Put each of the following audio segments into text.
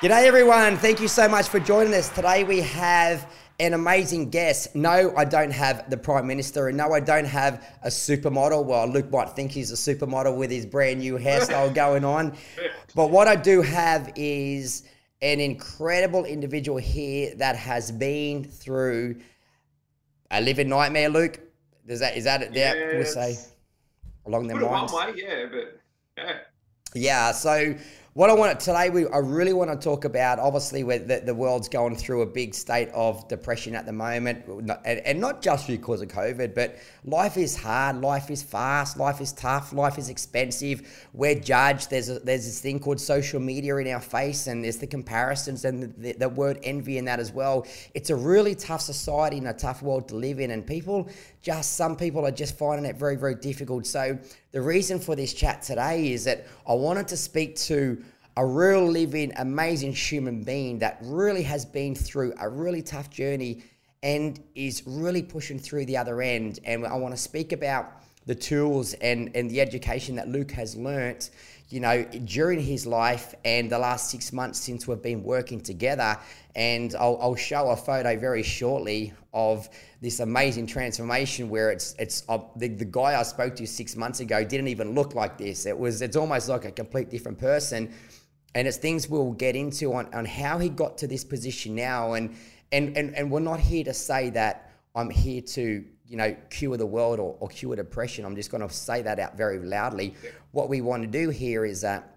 G'day, everyone. Thank you so much for joining us. Today we have an amazing guest. No, I don't have the Prime Minister, and no, I don't have a supermodel. Well, Luke might think he's a supermodel with his brand new hairstyle going on. But what I do have is an incredible individual here that has been through a living nightmare, Luke. Is that is that it? Yeah, we'll say along their it one minds. way, yeah, but yeah. Yeah. So what I want today, we I really want to talk about. Obviously, where the, the world's going through a big state of depression at the moment, and, and not just because of COVID, but life is hard, life is fast, life is tough, life is expensive. We're judged. There's a, there's this thing called social media in our face, and there's the comparisons and the, the, the word envy in that as well. It's a really tough society and a tough world to live in, and people just some people are just finding it very very difficult. So the reason for this chat today is that I wanted to speak to a real living, amazing human being that really has been through a really tough journey and is really pushing through the other end. And I want to speak about the tools and, and the education that Luke has learnt, you know, during his life and the last six months since we've been working together. And I'll, I'll show a photo very shortly of this amazing transformation where it's it's uh, the, the guy I spoke to six months ago didn't even look like this. It was it's almost like a complete different person and it's things we'll get into on, on how he got to this position now and, and and and we're not here to say that i'm here to you know cure the world or, or cure depression. I'm just going to say that out very loudly. What we want to do here is that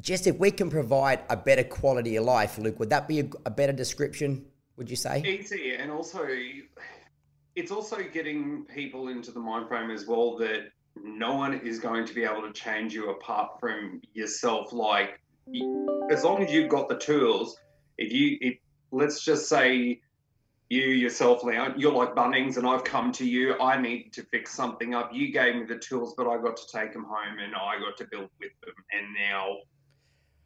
just if we can provide a better quality of life luke would that be a, a better description would you say? Easy, and also it's also getting people into the mind frame as well that no one is going to be able to change you apart from yourself. Like, as long as you've got the tools, if you, if, let's just say you yourself, Leon, you're like Bunnings, and I've come to you. I need to fix something up. You gave me the tools, but I got to take them home and I got to build with them, and now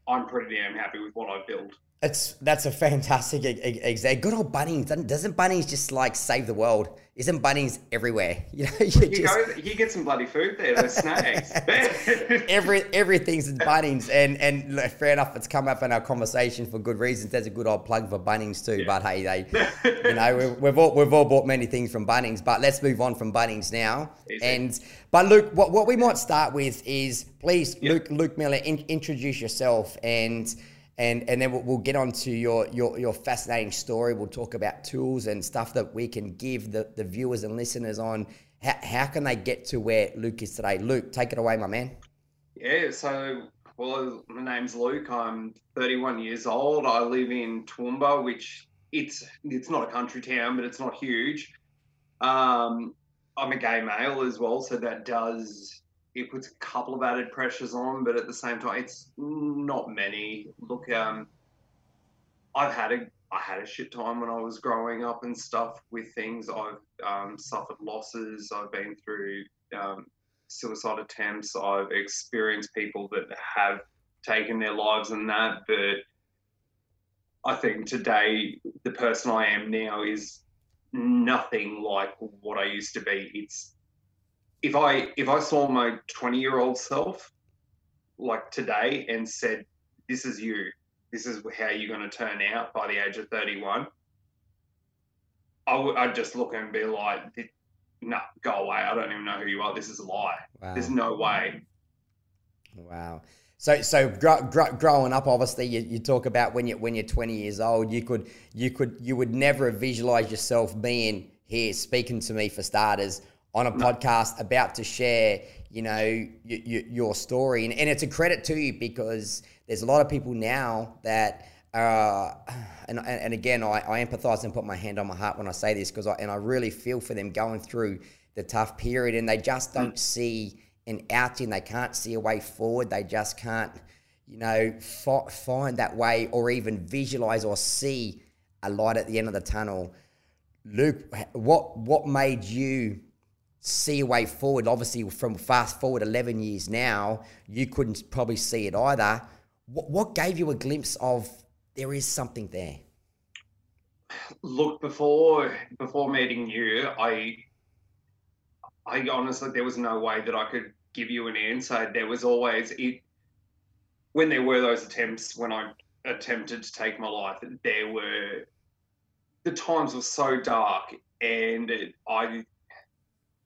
I'm pretty damn happy with what I've built. It's that's a fantastic example. Good old Bunnings. Doesn't, Bunnings just like save the world? Isn't Bunnings everywhere? You know, you You just go, you get some bloody food there. Those snacks. every everything's in Bunnings, and and fair enough. It's come up in our conversation for good reasons. There's a good old plug for Bunnings too. But hey, they, you know, we've, we've all we've all bought many things from Bunnings. But let's move on from Bunnings now. Easy. And but Luke, what what we might start with is please. Luke Luke Miller, in, introduce yourself and. And, and then we'll, we'll get on to your, your, your fascinating story. We'll talk about tools and stuff that we can give the, the viewers and listeners on how, how can they get to where Luke is today. Luke, take it away, my man. yeah. So, well, my name's Luke. I'm 31 years old. I live in Toowoomba, which it's it's not a country town, but it's not huge. Um, I'm a gay male as well, so that does it puts a couple of added pressures on, but at the same time, it's not many. Look, um, I've had a I had a shit time when I was growing up and stuff with things. I've um, suffered losses. I've been through um, suicide attempts. I've experienced people that have taken their lives and that. But I think today, the person I am now is nothing like what I used to be. It's if I if I saw my 20 year old self like today and said, "This is you. This is how you're going to turn out by the age of 31." I would I'd just look and be like, "No, go away. I don't even know who you are. This is a lie. Wow. There's no way." Wow. So, so gr- gr- growing up, obviously, you, you talk about when you when you're 20 years old, you could you could you would never have visualized yourself being here speaking to me for starters on a podcast about to share, you know, y- y- your story, and, and it's a credit to you because there's a lot of people now that. Uh, and, and and again, I, I empathize and put my hand on my heart when I say this because I and I really feel for them going through the tough period, and they just don't see an out in. They can't see a way forward. They just can't, you know, fi- find that way or even visualize or see a light at the end of the tunnel. Luke, what what made you see a way forward? Obviously, from fast forward eleven years now, you couldn't probably see it either. What, what gave you a glimpse of there is something there? Look, before before meeting you, I I honestly there was no way that I could give you an answer. There was always it when there were those attempts when I attempted to take my life, there were the times were so dark, and I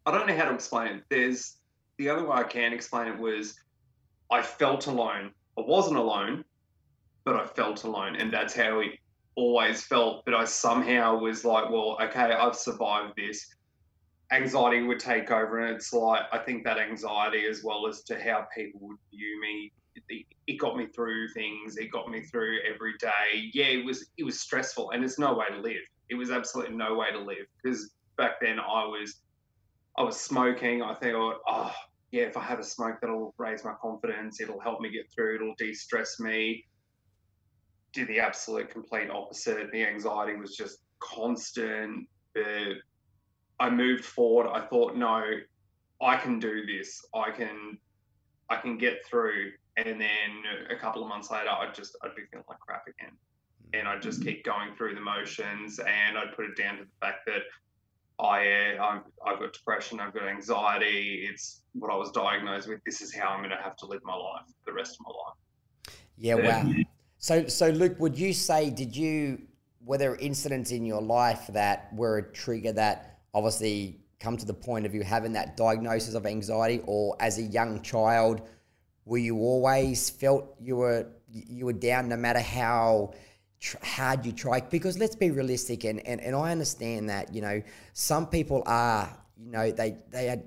I don't know how to explain it. There's the other way I can explain it was I felt alone. I wasn't alone, but I felt alone, and that's how it always felt. But I somehow was like, well, okay, I've survived this. Anxiety would take over, and it's like I think that anxiety, as well as to how people would view me, it got me through things. It got me through every day. Yeah, it was it was stressful, and it's no way to live. It was absolutely no way to live because back then I was I was smoking. I thought, oh yeah, if I have a smoke, that'll raise my confidence. It'll help me get through. It'll de-stress me. Did the absolute complete opposite. The anxiety was just constant. But I moved forward. I thought, no, I can do this. I can, I can get through and then a couple of months later, I'd just I'd be feeling like crap again, and I'd just mm. keep going through the motions, and I'd put it down to the fact that I I've, I've got depression, I've got anxiety. It's what I was diagnosed with. This is how I'm going to have to live my life the rest of my life. Yeah, wow. So so Luke, would you say did you were there incidents in your life that were a trigger that obviously come to the point of you having that diagnosis of anxiety, or as a young child? were you always felt you were you were down no matter how hard you try because let's be realistic and, and and I understand that you know some people are you know they they had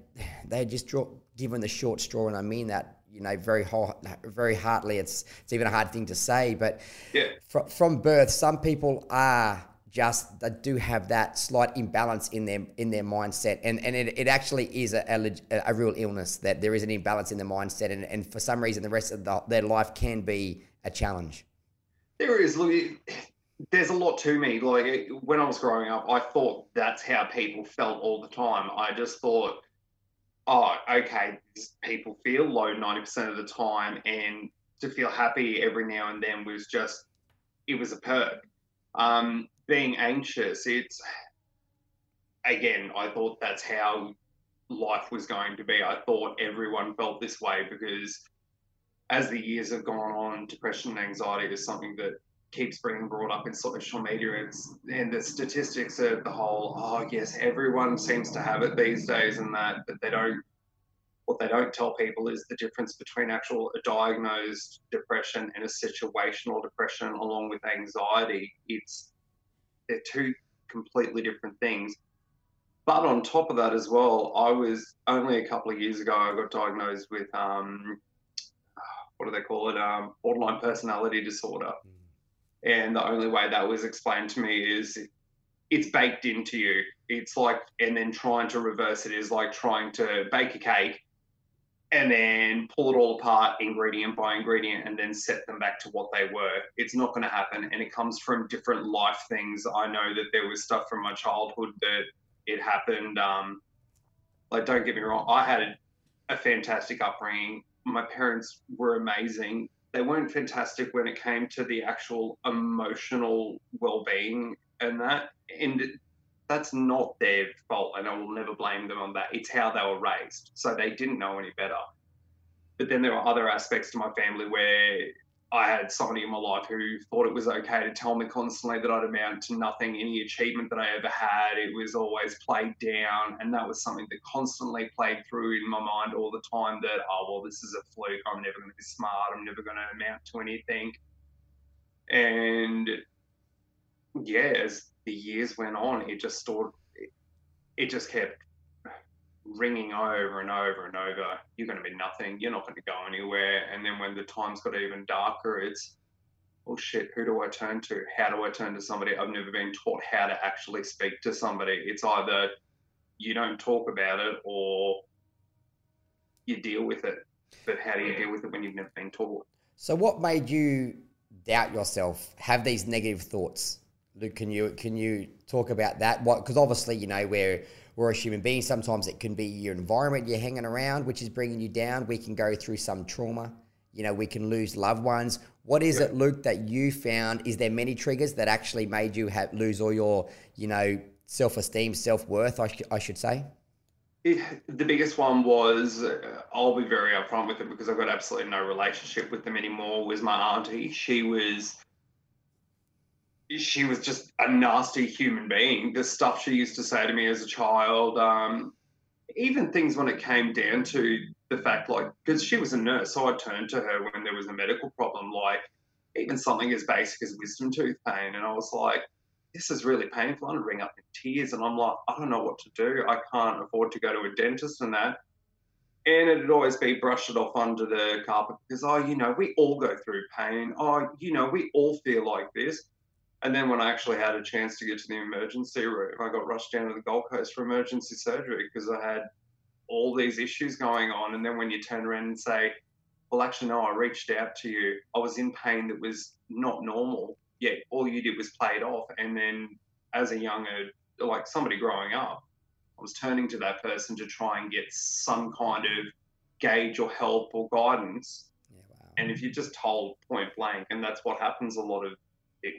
they had just draw, given the short straw and I mean that you know very hard, very heartily it's it's even a hard thing to say but yeah. fr- from birth some people are just that do have that slight imbalance in their in their mindset and and it, it actually is a, a, a, real illness that there is an imbalance in the mindset and, and for some reason the rest of the, their life can be a challenge there is look there's a lot to me. Like when i was growing up i thought that's how people felt all the time. I just thought oh okay people feel low 90% of the time and to feel happy every now and then was just it was a perk. Um, being anxious, it's again, I thought that's how life was going to be. I thought everyone felt this way because as the years have gone on, depression and anxiety is something that keeps being brought up in social media. It's and the statistics of the whole, oh yes, everyone seems to have it these days and that, but they don't what they don't tell people is the difference between actual diagnosed depression and a situational depression along with anxiety. It's they're two completely different things. But on top of that as well, I was only a couple of years ago, I got diagnosed with um, what do they call it? Um, borderline personality disorder. Mm. And the only way that was explained to me is it's baked into you. It's like, and then trying to reverse it is like trying to bake a cake and then pull it all apart ingredient by ingredient and then set them back to what they were. It's not going to happen. And it comes from different life things. I know that there was stuff from my childhood that it happened. Um, like, don't get me wrong, I had a fantastic upbringing. My parents were amazing. They weren't fantastic when it came to the actual emotional well being and that. And that's not their fault, and I will never blame them on that. It's how they were raised, so they didn't know any better. But then there were other aspects to my family where I had somebody in my life who thought it was okay to tell me constantly that I'd amount to nothing, any achievement that I ever had. It was always played down. And that was something that constantly played through in my mind all the time that, oh, well, this is a fluke. I'm never going to be smart. I'm never going to amount to anything. And yeah, as the years went on, it just stored, it, just kept ringing over and over and over. You're going to be nothing. You're not going to go anywhere. And then when the times got even darker, it's, oh shit, who do I turn to? How do I turn to somebody? I've never been taught how to actually speak to somebody. It's either you don't talk about it or you deal with it. But how do you mm. deal with it when you've never been taught? So, what made you doubt yourself, have these negative thoughts? Luke, can you can you talk about that? What because obviously you know we're we're a human being. Sometimes it can be your environment you're hanging around, which is bringing you down. We can go through some trauma. You know, we can lose loved ones. What is yeah. it, Luke, that you found? Is there many triggers that actually made you have, lose all your, you know, self esteem, self worth? I, sh- I should say. It, the biggest one was uh, I'll be very upfront with it because I've got absolutely no relationship with them anymore. Was my auntie? She was she was just a nasty human being. The stuff she used to say to me as a child, um, even things when it came down to the fact, like, because she was a nurse, so I turned to her when there was a medical problem, like even something as basic as wisdom tooth pain, and I was like, this is really painful. I'm ring up in tears, and I'm like, I don't know what to do. I can't afford to go to a dentist and that. And it'd always be brushed it off under the carpet because, oh, you know, we all go through pain. Oh, you know, we all feel like this. And then when I actually had a chance to get to the emergency room, I got rushed down to the Gold Coast for emergency surgery because I had all these issues going on. And then when you turn around and say, well, actually, no, I reached out to you. I was in pain that was not normal. Yet all you did was play it off. And then as a younger, like somebody growing up, I was turning to that person to try and get some kind of gauge or help or guidance. Yeah, wow. And if you're just told point blank, and that's what happens a lot of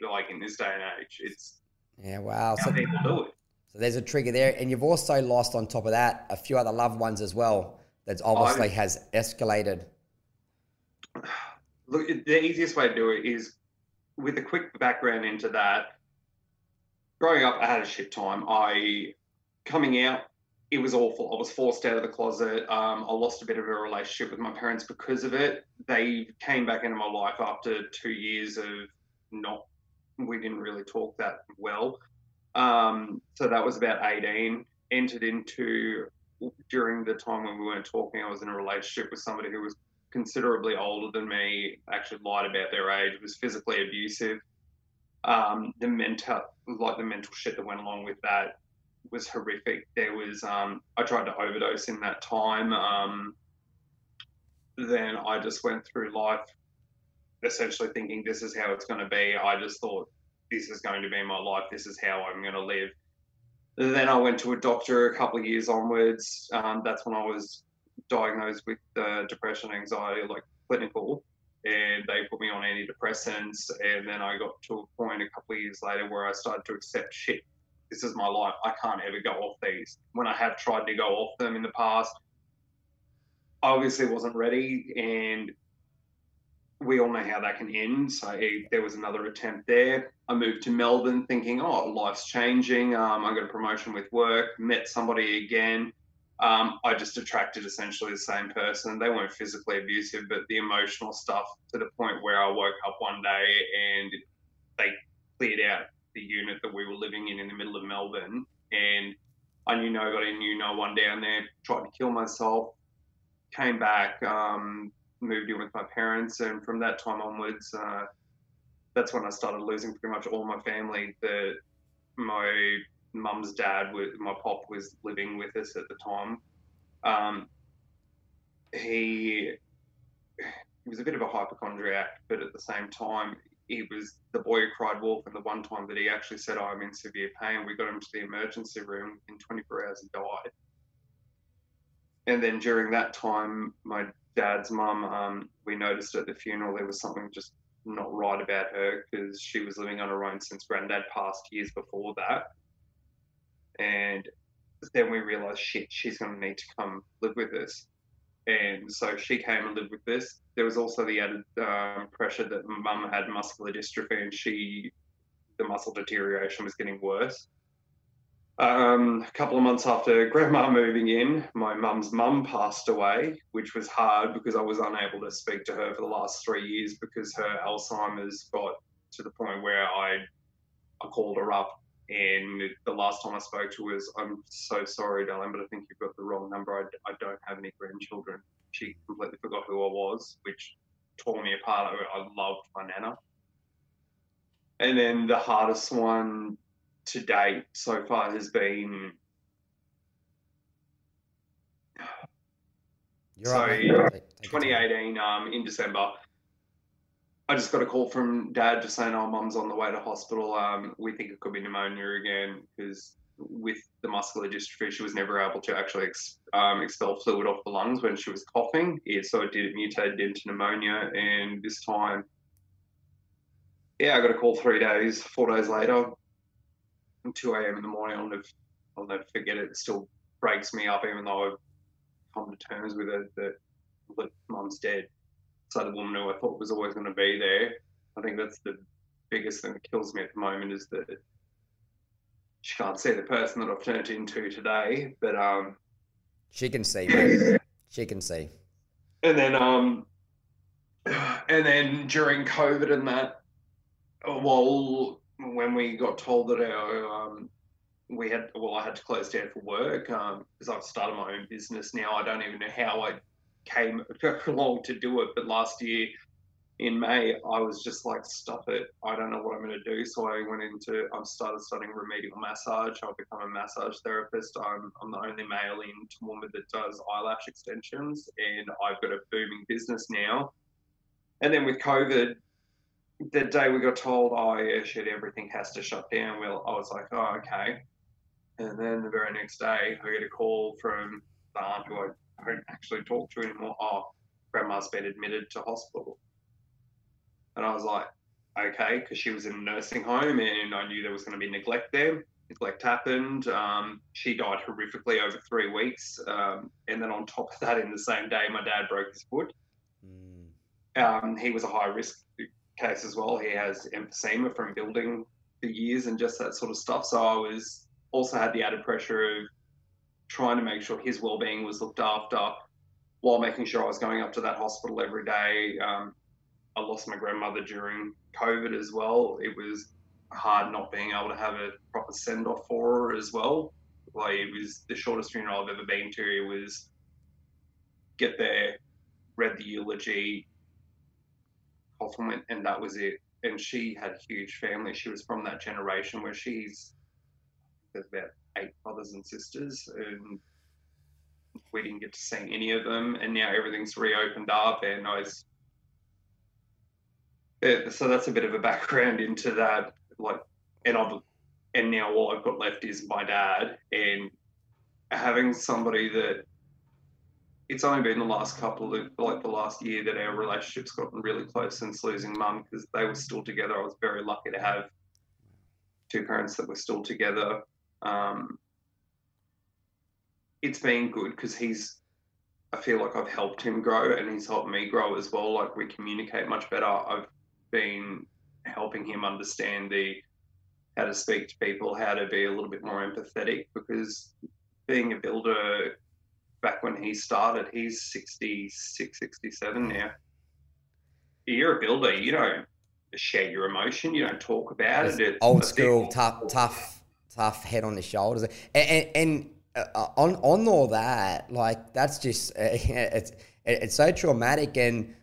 like in this day and age. It's yeah, wow. So, people do it. So there's a trigger there, and you've also lost on top of that a few other loved ones as well. That obviously I, has escalated. Look, the easiest way to do it is with a quick background into that. Growing up, I had a shit time. I coming out, it was awful. I was forced out of the closet. Um, I lost a bit of a relationship with my parents because of it. They came back into my life after two years of not we didn't really talk that well. Um, so that was about 18. Entered into during the time when we weren't talking, I was in a relationship with somebody who was considerably older than me, actually lied about their age, was physically abusive. Um, the mental, like the mental shit that went along with that was horrific. There was, um, I tried to overdose in that time. Um, then I just went through life essentially thinking this is how it's going to be. I just thought this is going to be my life. This is how I'm going to live. then I went to a doctor a couple of years onwards. Um, that's when I was diagnosed with uh, depression, anxiety, like clinical, and they put me on antidepressants. And then I got to a point a couple of years later where I started to accept shit. This is my life. I can't ever go off these. When I have tried to go off them in the past, I obviously wasn't ready, and we all know how that can end. So there was another attempt there. I moved to Melbourne thinking, oh, life's changing. Um, I got a promotion with work, met somebody again. Um, I just attracted essentially the same person. They weren't physically abusive, but the emotional stuff to the point where I woke up one day and they cleared out the unit that we were living in in the middle of Melbourne. And I knew nobody, knew no one down there, tried to kill myself, came back, um, moved in with my parents, and from that time onwards, uh, that's when I started losing pretty much all my family. That my mum's dad, my pop, was living with us at the time. Um, he, he was a bit of a hypochondriac, but at the same time, he was the boy who cried wolf. And the one time that he actually said, oh, "I'm in severe pain," we got him to the emergency room. In 24 hours, he died. And then during that time, my dad's mum, um, we noticed at the funeral there was something just not right about her because she was living on her own since granddad passed years before that. And then we realized, shit, she's going to need to come live with us. And so she came and lived with us. There was also the added um, pressure that mum had muscular dystrophy and she, the muscle deterioration was getting worse. Um, a couple of months after grandma moving in, my mum's mum passed away, which was hard because I was unable to speak to her for the last three years because her Alzheimer's got to the point where I, I called her up and the last time I spoke to her was, I'm so sorry, darling, but I think you've got the wrong number. I, I don't have any grandchildren. She completely forgot who I was, which tore me apart. I, I loved my nana. And then the hardest one to date so far has been You're so right, 2018 um, in December. I just got a call from dad just saying, "Oh, mum's on the way to hospital. Um, we think it could be pneumonia again because with the muscular dystrophy, she was never able to actually ex- um, expel fluid off the lungs when she was coughing. Yeah, so it did it mutated into pneumonia, and this time, yeah, I got a call three days, four days later. 2 a.m. in the morning. I'll never, I'll never forget it. It still breaks me up, even though I've come to terms with it that, that mum's dead. So the woman who I thought was always going to be there, I think that's the biggest thing that kills me at the moment is that she can't see the person that I've turned into today. But um, she can see. Yeah. She can see. And then um, and then during COVID and that, well, when we got told that our um, we had well, I had to close down for work because um, I've started my own business now. I don't even know how I came along to do it, but last year in May, I was just like, stop it. I don't know what I'm going to do. So I went into, I started studying remedial massage. I've become a massage therapist. I'm, I'm the only male in Toowoomba that does eyelash extensions, and I've got a booming business now. And then with COVID, the day we got told, oh, yeah, shit, everything has to shut down, well, I was like, oh, okay. And then the very next day, I get a call from the aunt who I don't actually talk to anymore. Oh, grandma's been admitted to hospital. And I was like, okay, because she was in a nursing home and I knew there was going to be neglect there. Neglect happened. Um, she died horrifically over three weeks. Um, and then on top of that, in the same day, my dad broke his foot. Mm. Um, he was a high risk case as well. He has emphysema from building for years and just that sort of stuff. So I was also had the added pressure of trying to make sure his well-being was looked after while making sure I was going up to that hospital every day. Um, I lost my grandmother during COVID as well. It was hard not being able to have a proper send off for her as well. Like it was the shortest funeral I've ever been to. It was get there, read the eulogy, and that was it. And she had a huge family. She was from that generation where she's there's about eight brothers and sisters, and we didn't get to see any of them. And now everything's reopened up, and I was uh, so that's a bit of a background into that. Like, and I've and now all I've got left is my dad, and having somebody that it's only been the last couple of like the last year that our relationship's gotten really close since losing mum because they were still together. I was very lucky to have two parents that were still together. Um, it's been good because he's I feel like I've helped him grow and he's helped me grow as well. Like we communicate much better. I've been helping him understand the how to speak to people, how to be a little bit more empathetic because being a builder back when he started, he's 66, 67 now. You're a builder, you don't share your emotion, you don't talk about it's it. old school, tough, tough, tough head on the shoulders. And, and, and uh, on, on all that, like, that's just, uh, it's, it's so traumatic. And,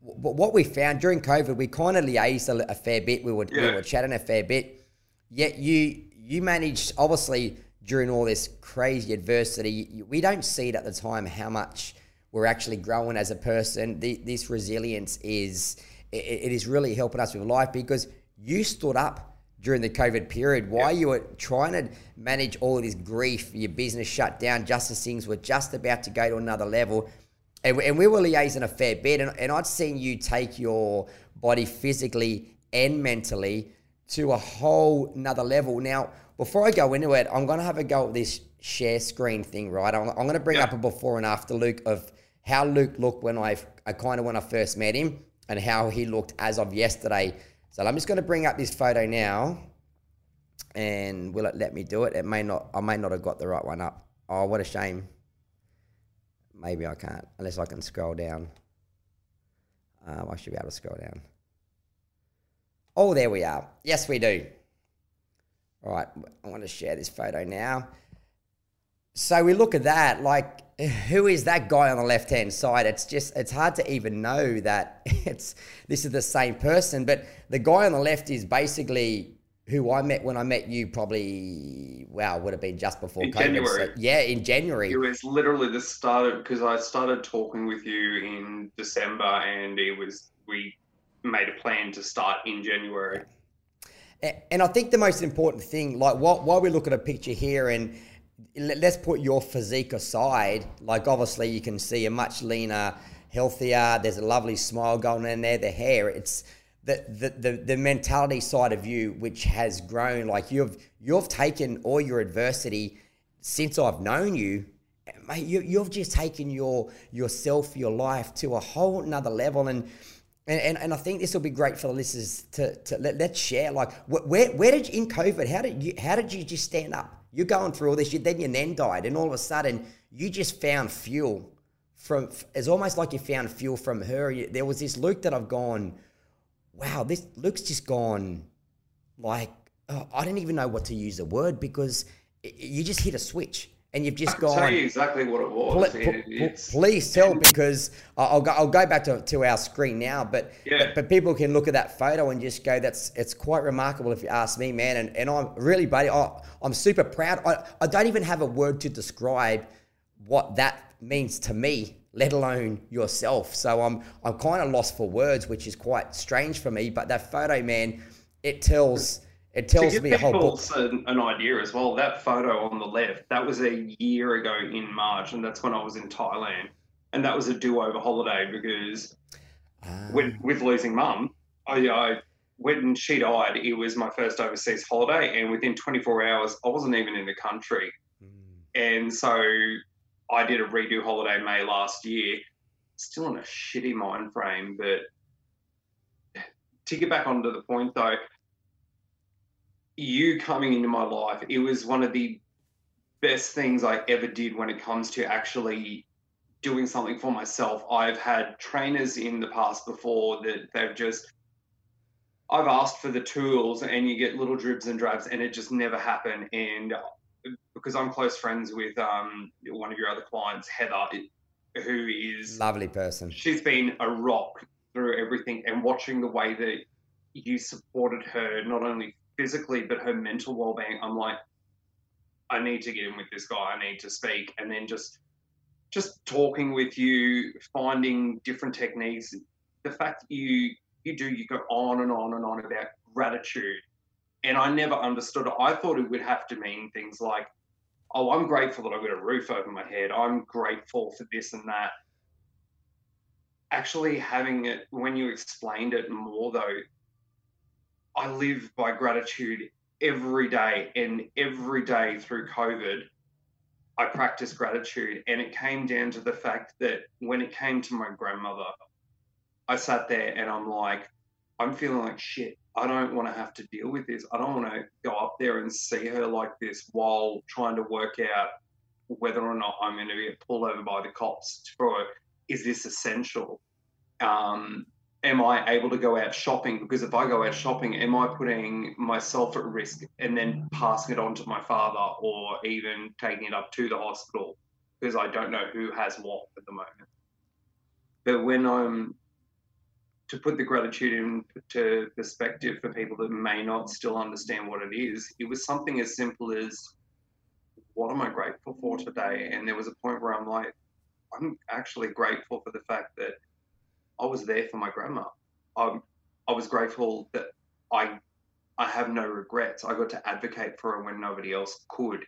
what we found during COVID, we kind of liaised a, a fair bit. We were, yeah. we were chatting a fair bit. Yet you you managed obviously during all this crazy adversity. We don't see it at the time how much we're actually growing as a person. The, this resilience is it, it is really helping us with life because you stood up during the COVID period while yeah. you were trying to manage all of this grief, your business shut down, just as things were just about to go to another level and, and we were liaising a fair bit, and, and I'd seen you take your body physically and mentally to a whole nother level. Now, before I go into it, I'm going to have a go at this share screen thing, right? I'm, I'm going to bring yeah. up a before and after Luke of how Luke looked when I, I kind of when I first met him and how he looked as of yesterday. So I'm just going to bring up this photo now, and will it let me do it? It may not. I may not have got the right one up. Oh, what a shame maybe I can't, unless I can scroll down. Um, I should be able to scroll down. Oh, there we are. Yes, we do. All right, I want to share this photo now. So we look at that, like, who is that guy on the left hand side? It's just, it's hard to even know that it's this is the same person. But the guy on the left is basically who I met when I met you probably wow would have been just before in COVID. January. So, yeah, in January. It was literally the start of because I started talking with you in December, and it was we made a plan to start in January. And I think the most important thing, like while, while we look at a picture here, and let's put your physique aside, like obviously you can see a much leaner, healthier. There's a lovely smile going in there. The hair, it's the, the, the, the mentality side of you, which has grown, like you've you've taken all your adversity since I've known you, mate. You, you've just taken your yourself, your life to a whole another level, and And, and, and I think this will be great for the listeners to, to let, let's share. Like, where, where did you, in COVID, how did you, how did you just stand up? You're going through all this, you, then your nan died, and all of a sudden you just found fuel from, it's almost like you found fuel from her. There was this Luke that I've gone, wow, this Luke's just gone like, oh, I don't even know what to use the word because it, you just hit a switch and you've just gone. Tell you exactly what it was. Pl- please tell because I'll go. I'll go back to, to our screen now, but, yeah. but, but people can look at that photo and just go, "That's it's quite remarkable." If you ask me, man, and, and I'm really, buddy, I, I'm super proud. I, I don't even have a word to describe what that means to me, let alone yourself. So I'm I'm kind of lost for words, which is quite strange for me. But that photo, man, it tells it tells me a whole book. An, an idea as well. That photo on the left, that was a year ago in March, and that's when I was in Thailand, and that was a do-over holiday because um. with, with losing mum, I, I when she died, it was my first overseas holiday, and within 24 hours, I wasn't even in the country, mm. and so I did a redo holiday May last year. Still in a shitty mind frame, but to get back onto the point though, you coming into my life, it was one of the best things I ever did when it comes to actually doing something for myself. I've had trainers in the past before that they've just I've asked for the tools and you get little dribs and drabs and it just never happened. And because I'm close friends with um, one of your other clients, Heather, who is lovely person. She's been a rock through everything and watching the way that you supported her not only physically, but her mental well being. I'm like, I need to get in with this guy. I need to speak, and then just just talking with you, finding different techniques. The fact that you you do you go on and on and on about gratitude, and I never understood. I thought it would have to mean things like, oh, I'm grateful that I've got a roof over my head. I'm grateful for this and that. Actually, having it when you explained it more though, I live by gratitude every day, and every day through COVID, I practice gratitude. And it came down to the fact that when it came to my grandmother, I sat there and I'm like, I'm feeling like shit. I don't want to have to deal with this. I don't want to go up there and see her like this while trying to work out whether or not I'm going to get pulled over by the cops is this essential? Um, am I able to go out shopping? Because if I go out shopping, am I putting myself at risk and then passing it on to my father or even taking it up to the hospital? Because I don't know who has what at the moment. But when I'm to put the gratitude into perspective for people that may not still understand what it is, it was something as simple as what am I grateful for today? And there was a point where I'm like, I'm actually grateful for the fact that I was there for my grandma. I, I was grateful that I I have no regrets. I got to advocate for her when nobody else could.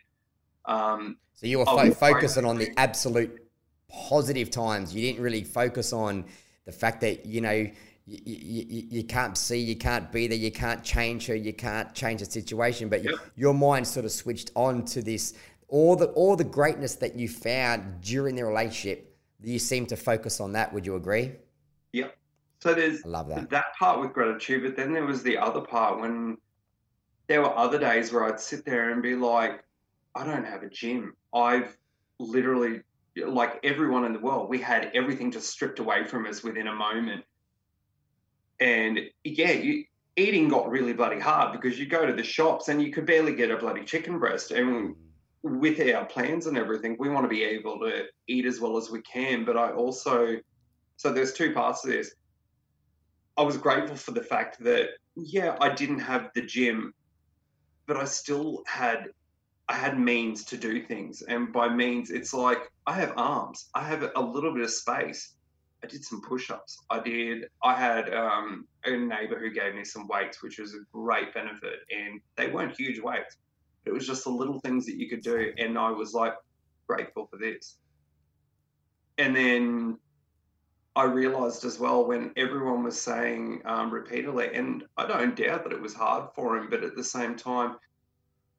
Um, so you were fo- focusing on the absolute positive times. You didn't really focus on the fact that you know you, you, you, can't see, you can't be there, you can't change her, you can't change the situation. But yep. your mind sort of switched on to this all the all the greatness that you found during the relationship. You seem to focus on that. Would you agree? Yep. So there's I love that. that part with gratitude, but then there was the other part when there were other days where I'd sit there and be like, I don't have a gym. I've literally, like everyone in the world, we had everything just stripped away from us within a moment. And yeah, you, eating got really bloody hard because you go to the shops and you could barely get a bloody chicken breast. And mm. with our plans and everything, we want to be able to eat as well as we can. But I also so there's two parts to this. I was grateful for the fact that yeah, I didn't have the gym, but I still had I had means to do things. And by means, it's like I have arms. I have a little bit of space. I did some push-ups. I did. I had um, a neighbor who gave me some weights, which was a great benefit. And they weren't huge weights. It was just the little things that you could do. And I was like grateful for this. And then I realized as well when everyone was saying um, repeatedly, and I don't doubt that it was hard for him, but at the same time,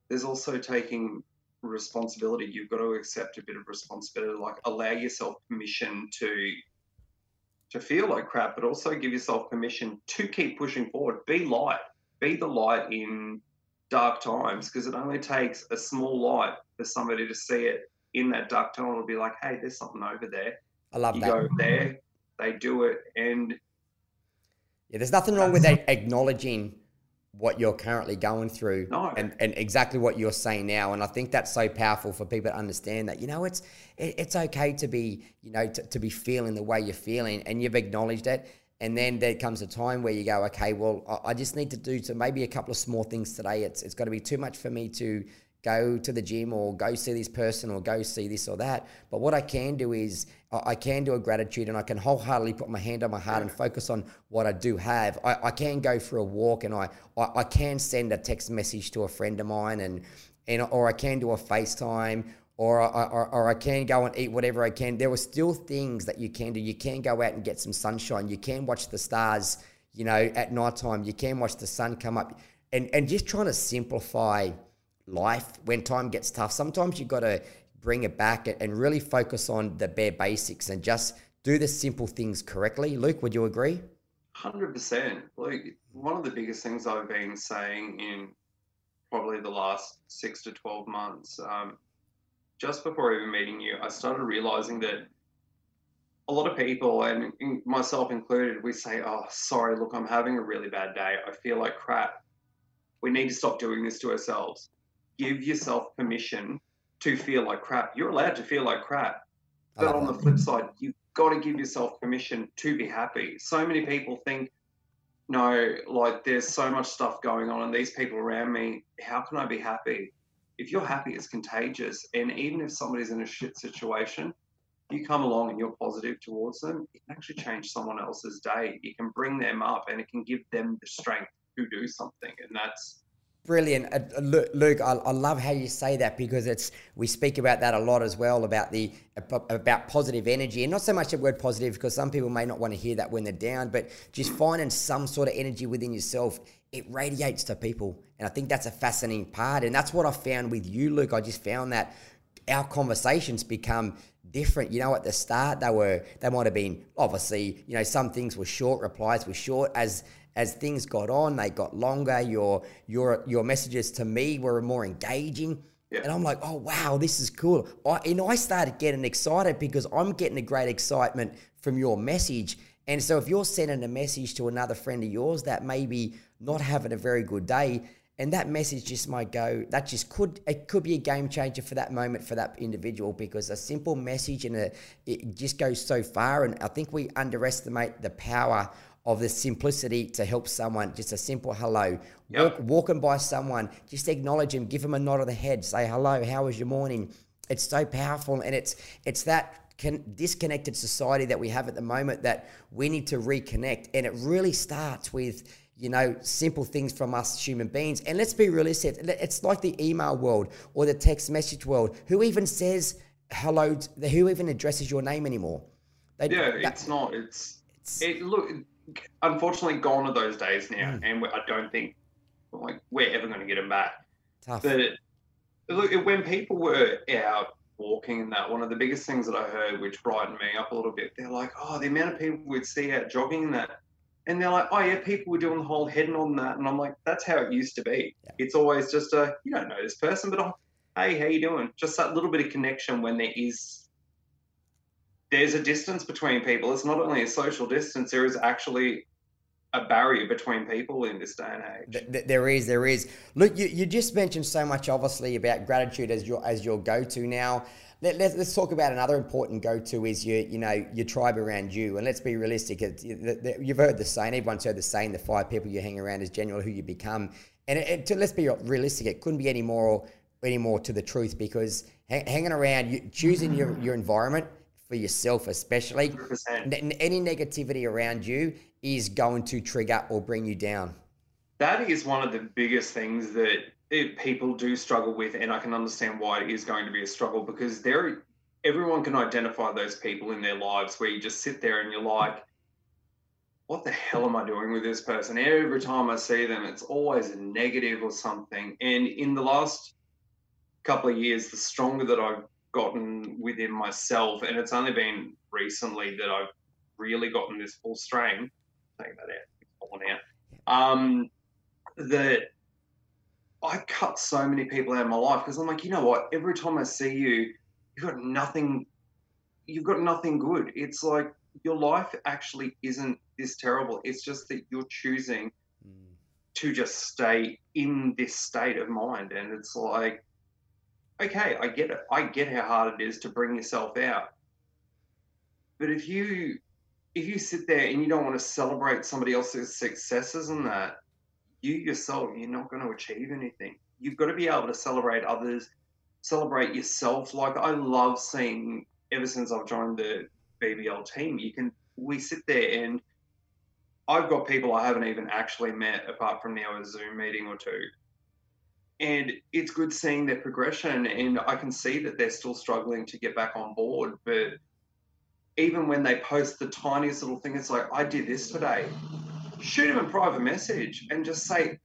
there's also taking responsibility. You've got to accept a bit of responsibility, like allow yourself permission to to feel like crap, but also give yourself permission to keep pushing forward. Be light, be the light in dark times, because it only takes a small light for somebody to see it in that dark tunnel and be like, hey, there's something over there. I love you that. go there, they do it, and yeah, there's nothing wrong with acknowledging what you're currently going through no. and, and exactly what you're saying now and i think that's so powerful for people to understand that you know it's it, it's okay to be you know to, to be feeling the way you're feeling and you've acknowledged it and then there comes a time where you go okay well i, I just need to do to maybe a couple of small things today it's it's got to be too much for me to go to the gym or go see this person or go see this or that. But what I can do is I can do a gratitude and I can wholeheartedly put my hand on my heart and focus on what I do have. I, I can go for a walk and I, I, I, can send a text message to a friend of mine and, and or I can do a FaceTime or, or, or I can go and eat whatever I can. There are still things that you can do. You can go out and get some sunshine. You can watch the stars, you know, at nighttime. You can watch the sun come up and, and just trying to simplify – life when time gets tough. Sometimes you've got to bring it back and really focus on the bare basics and just do the simple things correctly. Luke, would you agree? 100%. Luke, one of the biggest things I've been saying in probably the last six to 12 months, um, just before even meeting you, I started realizing that a lot of people, and myself included, we say, Oh, sorry, look, I'm having a really bad day. I feel like crap. We need to stop doing this to ourselves give yourself permission to feel like crap. You're allowed to feel like crap. But on the flip side, you've got to give yourself permission to be happy. So many people think, no, like there's so much stuff going on and these people around me, how can I be happy? If you're happy, it's contagious. And even if somebody's in a shit situation, you come along and you're positive towards them, it can actually change someone else's day. You can bring them up and it can give them the strength to do something. And that's Brilliant, uh, Luke. I, I, love how you say that because it's we speak about that a lot as well about the about positive energy and not so much the word positive because some people may not want to hear that when they're down, but just finding some sort of energy within yourself. It radiates to people, and I think that's a fascinating part. And that's what I found with you, Luke. I just found that our conversations become different. You know, at the start they were they might have been obviously you know some things were short replies were short as as things got on, they got longer. Your your your messages to me were more engaging. Yeah. And I'm like, oh wow, this is cool. I, and I started getting excited because I'm getting a great excitement from your message. And so if you're sending a message to another friend of yours that maybe not having a very good day, and that message just might go, that just could it could be a game changer for that moment for that individual because a simple message and a it just goes so far. And I think we underestimate the power of the simplicity to help someone, just a simple hello. Yep. Walk, walking by someone, just acknowledge them, give them a nod of the head, say hello, how was your morning? It's so powerful, and it's it's that con- disconnected society that we have at the moment that we need to reconnect, and it really starts with you know simple things from us human beings. And let's be realistic, it's like the email world or the text message world. Who even says hello? Who even addresses your name anymore? They, yeah, that, it's not. It's it, look unfortunately gone are those days now, mm. and I don't think like we're ever going to get them back. Tough. But look, when people were out walking and that, one of the biggest things that I heard, which brightened me up a little bit, they're like, "Oh, the amount of people we'd see out jogging and that." And they're like, oh yeah, people were doing the whole heading on that, and I'm like, that's how it used to be. Yeah. It's always just a you don't know this person, but oh, hey, how you doing? Just that little bit of connection when there is there's a distance between people. It's not only a social distance, there is actually a barrier between people in this day and age. There is, there is. Look, you, you just mentioned so much, obviously, about gratitude as your as your go to now. Let, us let's talk about another important go-to is your, you know, your tribe around you. And let's be realistic. You've heard the saying, everyone's heard the saying, the five people you hang around is generally who you become. And it, it, to, let's be realistic, it couldn't be any more, any more to the truth because hanging around, you, choosing your, your environment – for yourself, especially. 100%. Any negativity around you is going to trigger or bring you down. That is one of the biggest things that it, people do struggle with, and I can understand why it is going to be a struggle because there, everyone can identify those people in their lives where you just sit there and you're like, what the hell am I doing with this person? Every time I see them, it's always a negative or something. And in the last couple of years, the stronger that I've gotten within myself, and it's only been recently that I've really gotten this full strain, take that out, it's fallen out. Um, that I cut so many people out of my life because I'm like, you know what? Every time I see you, you've got nothing. You've got nothing good. It's like your life actually isn't this terrible. It's just that you're choosing mm. to just stay in this state of mind, and it's like, okay, I get it. I get how hard it is to bring yourself out. But if you if you sit there and you don't want to celebrate somebody else's successes and that, you yourself, you're not going to achieve anything. You've got to be able to celebrate others, celebrate yourself. Like I love seeing ever since I've joined the BBL team, you can we sit there and I've got people I haven't even actually met apart from now a Zoom meeting or two. And it's good seeing their progression and I can see that they're still struggling to get back on board. But even when they post the tiniest little thing, it's like, I did this today shoot him a private message and just say,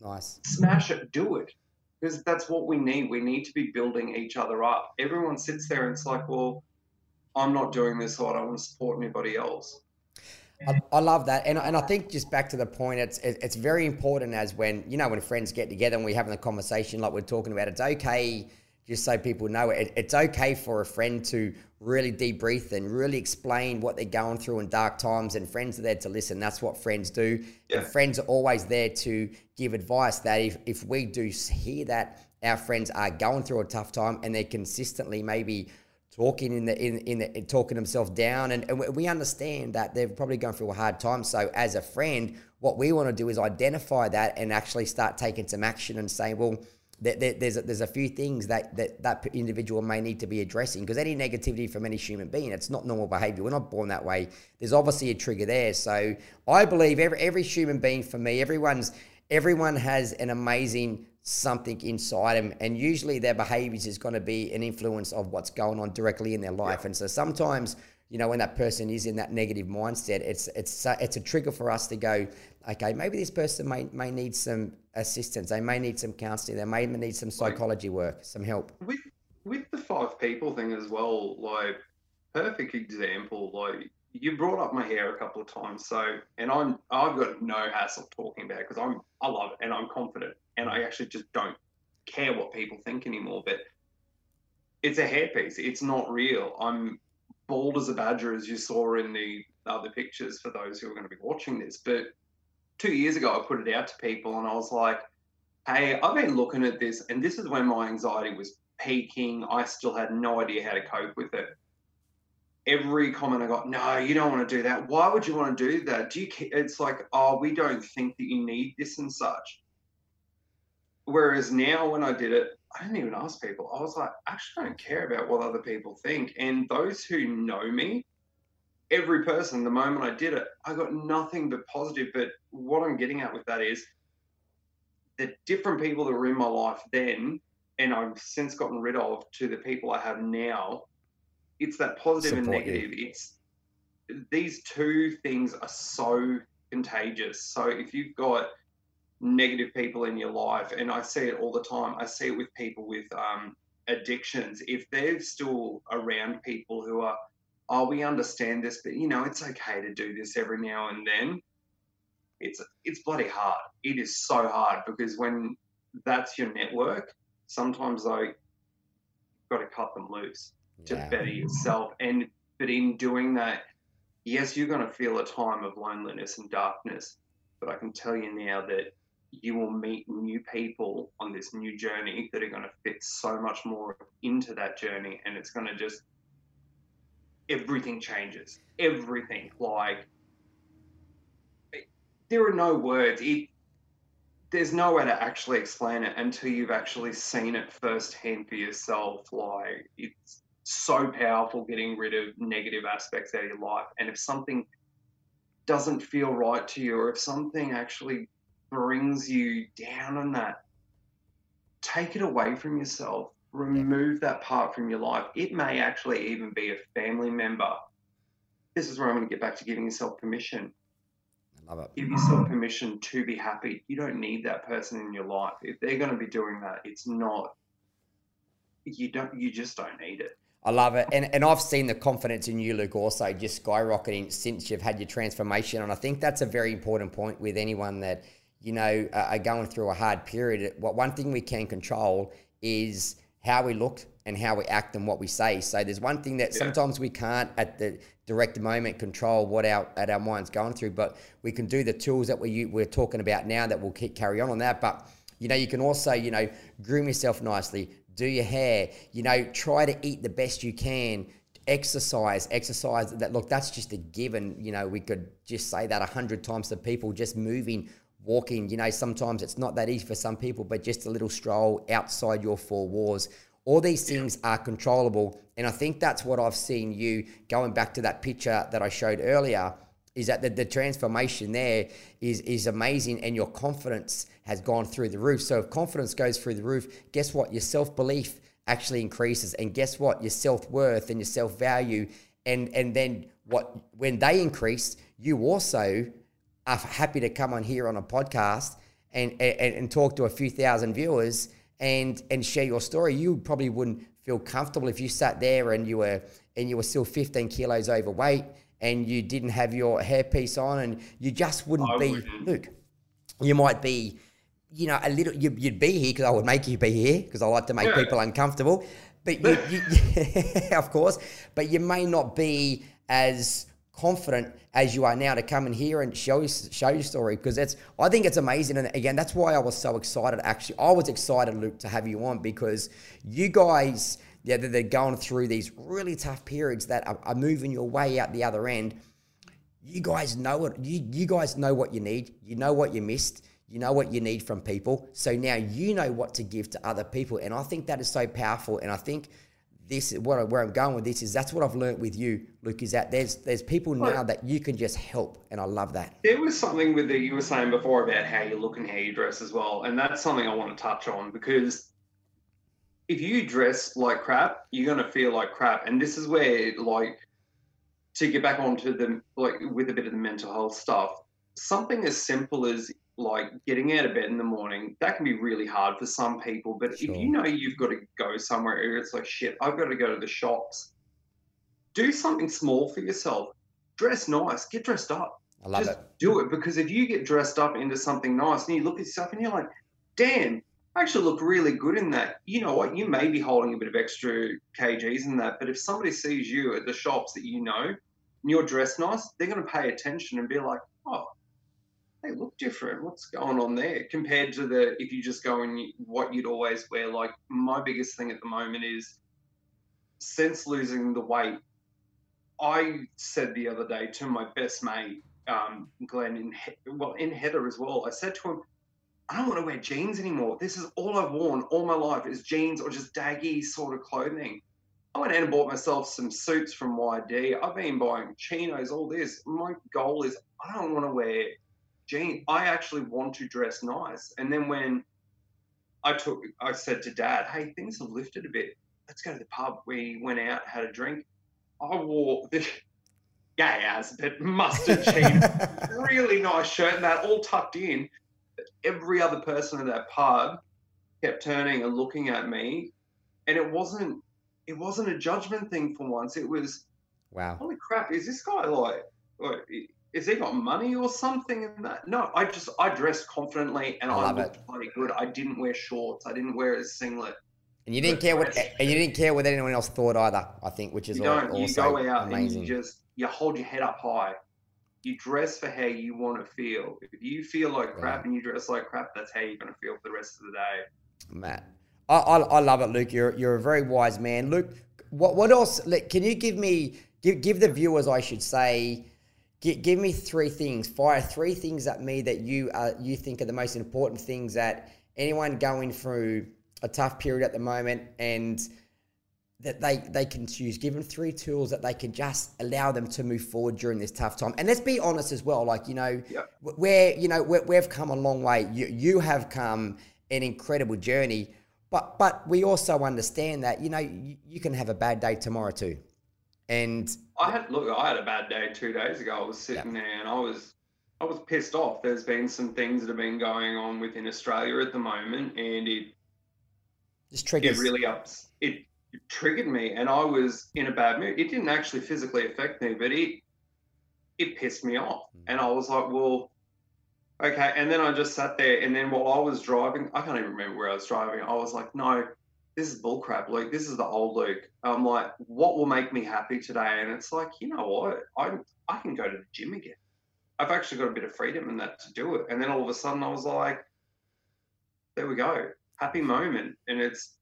nice, smash it, do it. Because that's what we need. We need to be building each other up. Everyone sits there and it's like, well, I'm not doing this, so I don't want to support anybody else. I, mm-hmm. I, love that, and and I think just back to the point, it's it's very important as when you know when friends get together and we're having a conversation like we're talking about. It's okay just so people know it, it's okay for a friend to really debrief and really explain what they're going through in dark times and friends are there to listen that's what friends do yeah. and friends are always there to give advice that if, if we do hear that our friends are going through a tough time and they're consistently maybe talking in the in, in the talking themselves down. And, and we understand that they're probably going through a hard time. So as a friend what we want to do is identify that and actually start taking some action and saying well there's a, there's a few things that, that that individual may need to be addressing. Because any negativity from any human being it's not normal behavior. We're not born that way. There's obviously a trigger there. So i believe every every human being for me everyone's everyone has an amazing something inside them and usually their behaviors is going to be an influence of what's going on directly in their life yeah. and so sometimes you know when that person is in that negative mindset it's it's it's a trigger for us to go okay maybe this person may may need some assistance. They may need some counselling. They may need some psychology work, some help. With with the five people thing as well, like perfect example. Like you brought up my hair a couple of times, so and I'm I've got no hassle talking about it because I'm I love it and I'm confident and I actually just don't care what people think anymore. But it's a hairpiece. It's not real. I'm bald as a badger, as you saw in the other pictures for those who are going to be watching this. But two years ago, I put it out to people and I was like, hey, I've been looking at this, and this is when my anxiety was peaking. I still had no idea how to cope with it. Every comment I got, no, you don't want to do that. Why would you want to do that? Do you? It's like, oh, we don't think that you need this and such. Whereas now, when I did it, I didn't even ask people. I was like, I actually don't care about what other people think. And those who know me every person the moment I did it, I got nothing but positive. But what I'm getting at with that is the different people that were in my life then, and I've since gotten rid of to the people I have now. It's that positive and negative. You. It's these two things are so contagious. So if you've got negative people in your life, and I see it all the time, I see it with people with um, addictions. If they're still around people who are oh, we understand this, but you know, it's okay to do this every now and then. It's it's bloody hard. It is so hard because when that's your network, sometimes you've got to cut them loose to yeah. better yourself. And but in doing that, yes, you're going to feel a time of loneliness and darkness. But I can tell you now that you will meet new people on this new journey that are going to fit so much more into that journey, and it's going to just everything changes. Everything. Like there are no words. It, there's no way to actually explain it until you've actually seen it firsthand for yourself. Like it's so powerful getting rid of negative aspects out of your life. And if something doesn't feel right to you, or if something actually brings you down on that, take it away from yourself remove that part from your life. It may actually even be a family member. This is where I'm going to get back to giving yourself permission. I love it. Give yourself permission to be happy. You don't need that person in your life. If they're going to be doing that, it's not. You don't. You just don't need it. I love it. And, and I've seen the confidence in you, Luke, also just skyrocketing since you've had your transformation. And I think that's a very important point with anyone that, you know, are going through a hard period. What one thing we can control is how we look and how we act and what we say. So there's one thing that yeah. sometimes we can't at the direct moment control what our at our mind's going through, but we can do the tools that we we're talking about now that will keep carry on on that. But you know, you can also you know groom yourself nicely, do your hair, you know, try to eat the best you can. Exercise, exercise. That look, that's just a given. You know, we could just say that a hundred times to people. Just moving, walking. You know, sometimes it's not that easy for some people, but just a little stroll outside your four walls all these things are controllable. And I think that's what I've seen you going back to that picture that I showed earlier is that the, the transformation there is is amazing and your confidence has gone through the roof. So if confidence goes through the roof, guess what? Your self-belief actually increases. And guess what? Your self-worth and your self-value and and then what when they increase, you also are happy to come on here on a podcast and, and, and talk to a few thousand viewers and and share your story, you probably wouldn't feel comfortable if you sat there and you were and you were still 15 kilos overweight and you didn't have your hairpiece on and you just wouldn't I be wouldn't. Luke. You might be, you know, a little. You, would be here because I would make you be here because I like to make yeah. people uncomfortable. But you, you, of course, but you may not be as confident as you are now to come in here and show show your story because it's I think it's amazing. And again that's why I was so excited actually. I was excited Luke to have you on because you guys yeah they're going through these really tough periods that are, are moving your way out the other end. You guys know it. You, you guys know what you need. You know what you missed. You know what you need from people. So now you know what to give to other people. And I think that is so powerful. And I think this what where I'm going with this is that's what I've learned with you, Luke. Is that there's there's people now that you can just help, and I love that. There was something with that you were saying before about how you look and how you dress as well, and that's something I want to touch on because if you dress like crap, you're gonna feel like crap, and this is where like to get back onto the like with a bit of the mental health stuff. Something as simple as like getting out of bed in the morning, that can be really hard for some people. But sure. if you know you've got to go somewhere, it's like, shit, I've got to go to the shops. Do something small for yourself. Dress nice. Get dressed up. I love Just it. Do it because if you get dressed up into something nice and you look at yourself and you're like, damn, I actually look really good in that. You know what? You may be holding a bit of extra kgs in that, but if somebody sees you at the shops that you know and you're dressed nice, they're going to pay attention and be like, oh, they look different. What's going on there compared to the if you just go in what you'd always wear? Like my biggest thing at the moment is since losing the weight. I said the other day to my best mate, um, Glenn, in well in Heather as well. I said to him, I don't want to wear jeans anymore. This is all I've worn all my life is jeans or just daggy sort of clothing. I went and bought myself some suits from YD. I've been buying chinos, all this. My goal is I don't want to wear Gene, I actually want to dress nice. And then when I took, I said to dad, hey, things have lifted a bit. Let's go to the pub. We went out, had a drink. I wore the gay ass, but mustard jeans, really nice shirt, and that all tucked in. But Every other person in that pub kept turning and looking at me, and it wasn't it wasn't a judgment thing for once. It was, wow, holy crap, is this guy like, like is he got money or something in that? No, I just I dressed confidently and I, I looked it. bloody good. I didn't wear shorts. I didn't wear a singlet. And you didn't care what and you didn't care what anyone else thought either. I think, which is you don't, also you go out amazing. And you just you hold your head up high. You dress for how you want to feel. If you feel like crap yeah. and you dress like crap, that's how you're going to feel for the rest of the day. Matt, I, I, I love it, Luke. You're you're a very wise man, Luke. What what else? Can you give me give give the viewers, I should say Give, give me three things. Fire three things at me that you uh, you think are the most important things that anyone going through a tough period at the moment and that they they can choose. Give them three tools that they can just allow them to move forward during this tough time. And let's be honest as well. Like you know, yeah. where you know we have come a long way. You you have come an incredible journey. But but we also understand that you know you, you can have a bad day tomorrow too. And I had look, I had a bad day two days ago. I was sitting yeah. there and I was I was pissed off. There's been some things that have been going on within Australia at the moment, and it just triggers. It really ups. It triggered me, and I was in a bad mood. It didn't actually physically affect me, but it it pissed me off, mm. and I was like, well. Okay, and then I just sat there, and then while I was driving, I can't even remember where I was driving. I was like, "No, this is bullcrap, Luke. This is the old Luke." I'm like, "What will make me happy today?" And it's like, you know what? I I can go to the gym again. I've actually got a bit of freedom in that to do it. And then all of a sudden, I was like, "There we go, happy moment." And it's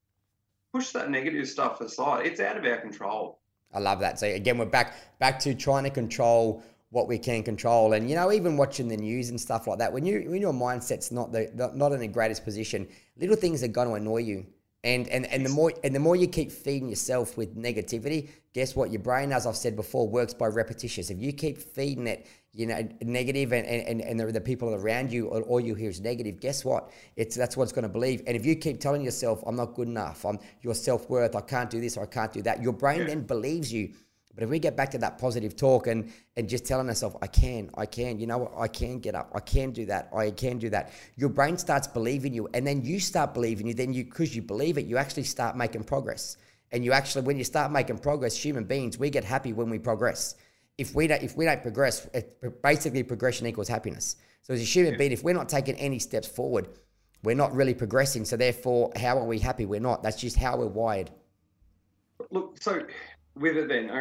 push that negative stuff aside. It's out of our control. I love that. So again, we're back back to trying to control what we can control, and you know, even watching the news and stuff like that. When you when your mindset's not the not in the greatest position, little things are going to annoy you. And, and and the more and the more you keep feeding yourself with negativity, guess what? Your brain, as I've said before, works by repetitions. If you keep feeding it, you know, negative and, and, and the, the people around you, all you hear is negative, guess what? It's that's what it's going to believe. And if you keep telling yourself, I'm not good enough, I'm your self-worth, I can't do this or I can't do that, your brain yeah. then believes you. But if we get back to that positive talk and and just telling ourselves, I can, I can, you know what, I can get up, I can do that, I can do that. Your brain starts believing you, and then you start believing you. Then you, because you believe it, you actually start making progress. And you actually, when you start making progress, human beings, we get happy when we progress. If we don't, if we don't progress, basically progression equals happiness. So as a human yeah. being, if we're not taking any steps forward, we're not really progressing. So therefore, how are we happy? We're not. That's just how we're wired. Look, so with it then,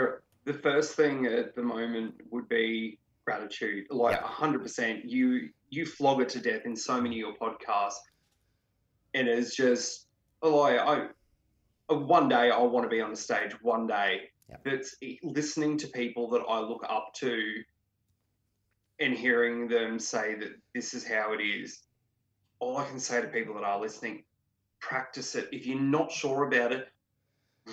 the first thing at the moment would be gratitude. Like hundred percent, you you flog it to death in so many of your podcasts, and it's just like I. Uh, one day I want to be on the stage. One day, but listening to people that I look up to, and hearing them say that this is how it is. All I can say to people that are listening, practice it. If you're not sure about it,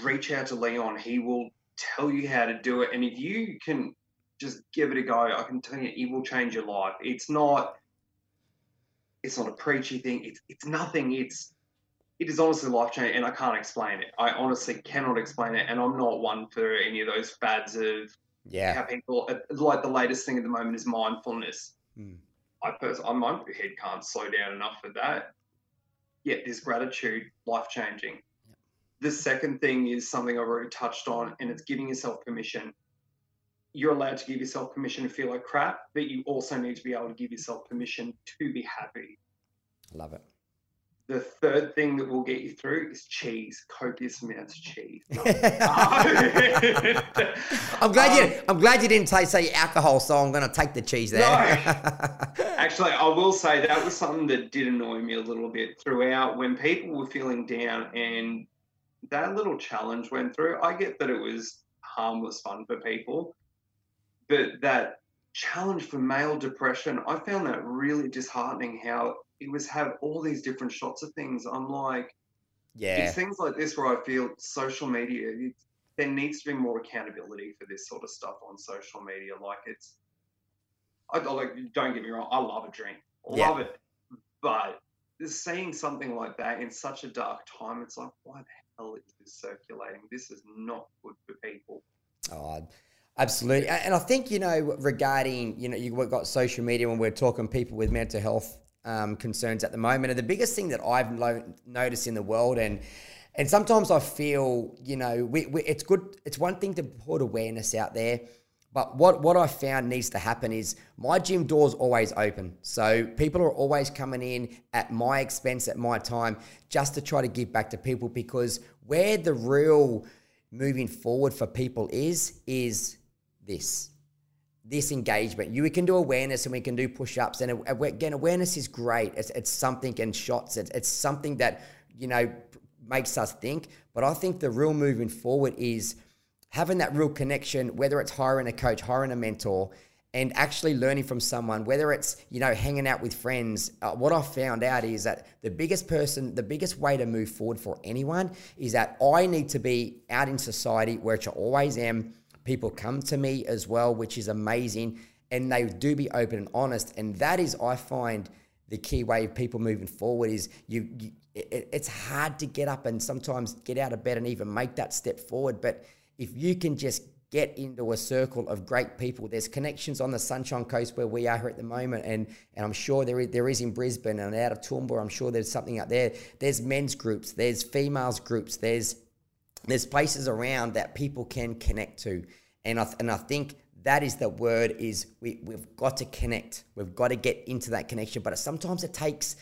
reach out to Leon. He will tell you how to do it. And if you can just give it a go, I can tell you it will change your life. It's not it's not a preachy thing. It's it's nothing. It's it is honestly life changing, and I can't explain it. I honestly cannot explain it, and I'm not one for any of those fads of yeah how people like the latest thing at the moment is mindfulness. Mm. I personally, my head can't slow down enough for that. Yet this gratitude, life changing. The second thing is something I've already touched on, and it's giving yourself permission. You're allowed to give yourself permission to feel like crap, but you also need to be able to give yourself permission to be happy. Love it. The third thing that will get you through is cheese, copious amounts of cheese. I'm glad you. Um, I'm glad you didn't say, say alcohol, so I'm going to take the cheese there. No. Actually, I will say that was something that did annoy me a little bit throughout when people were feeling down and that little challenge went through. I get that it was harmless fun for people, but that challenge for male depression, I found that really disheartening. How it was have all these different shots of things. I'm like, yeah, it's things like this where I feel social media. It, there needs to be more accountability for this sort of stuff on social media. Like it's, I like. Don't get me wrong. I love a drink, love yeah. it, but seeing something like that in such a dark time, it's like, why the is circulating? This is not good for people. Oh, absolutely. And I think, you know, regarding, you know, you've got social media when we're talking people with mental health um, concerns at the moment. And the biggest thing that I've lo- noticed in the world and and sometimes I feel, you know, we, we, it's good. It's one thing to put awareness out there, but what, what I found needs to happen is my gym door's always open. So people are always coming in at my expense, at my time, just to try to give back to people because where the real moving forward for people is, is this. This engagement. You we can do awareness and we can do push-ups. And again, awareness is great. It's, it's something and shots. It's, it's something that, you know, makes us think. But I think the real moving forward is – having that real connection, whether it's hiring a coach, hiring a mentor, and actually learning from someone, whether it's you know hanging out with friends. Uh, what I found out is that the biggest person, the biggest way to move forward for anyone is that I need to be out in society, which I always am. People come to me as well, which is amazing, and they do be open and honest, and that is I find the key way of people moving forward is you, you it, it's hard to get up and sometimes get out of bed and even make that step forward, but if you can just get into a circle of great people. There's connections on the Sunshine Coast where we are at the moment, and, and I'm sure there is, there is in Brisbane and out of Toowoomba. I'm sure there's something out there. There's men's groups, there's females groups, there's there's places around that people can connect to. And I, and I think that is the word is we, we've got to connect. We've got to get into that connection. But sometimes it takes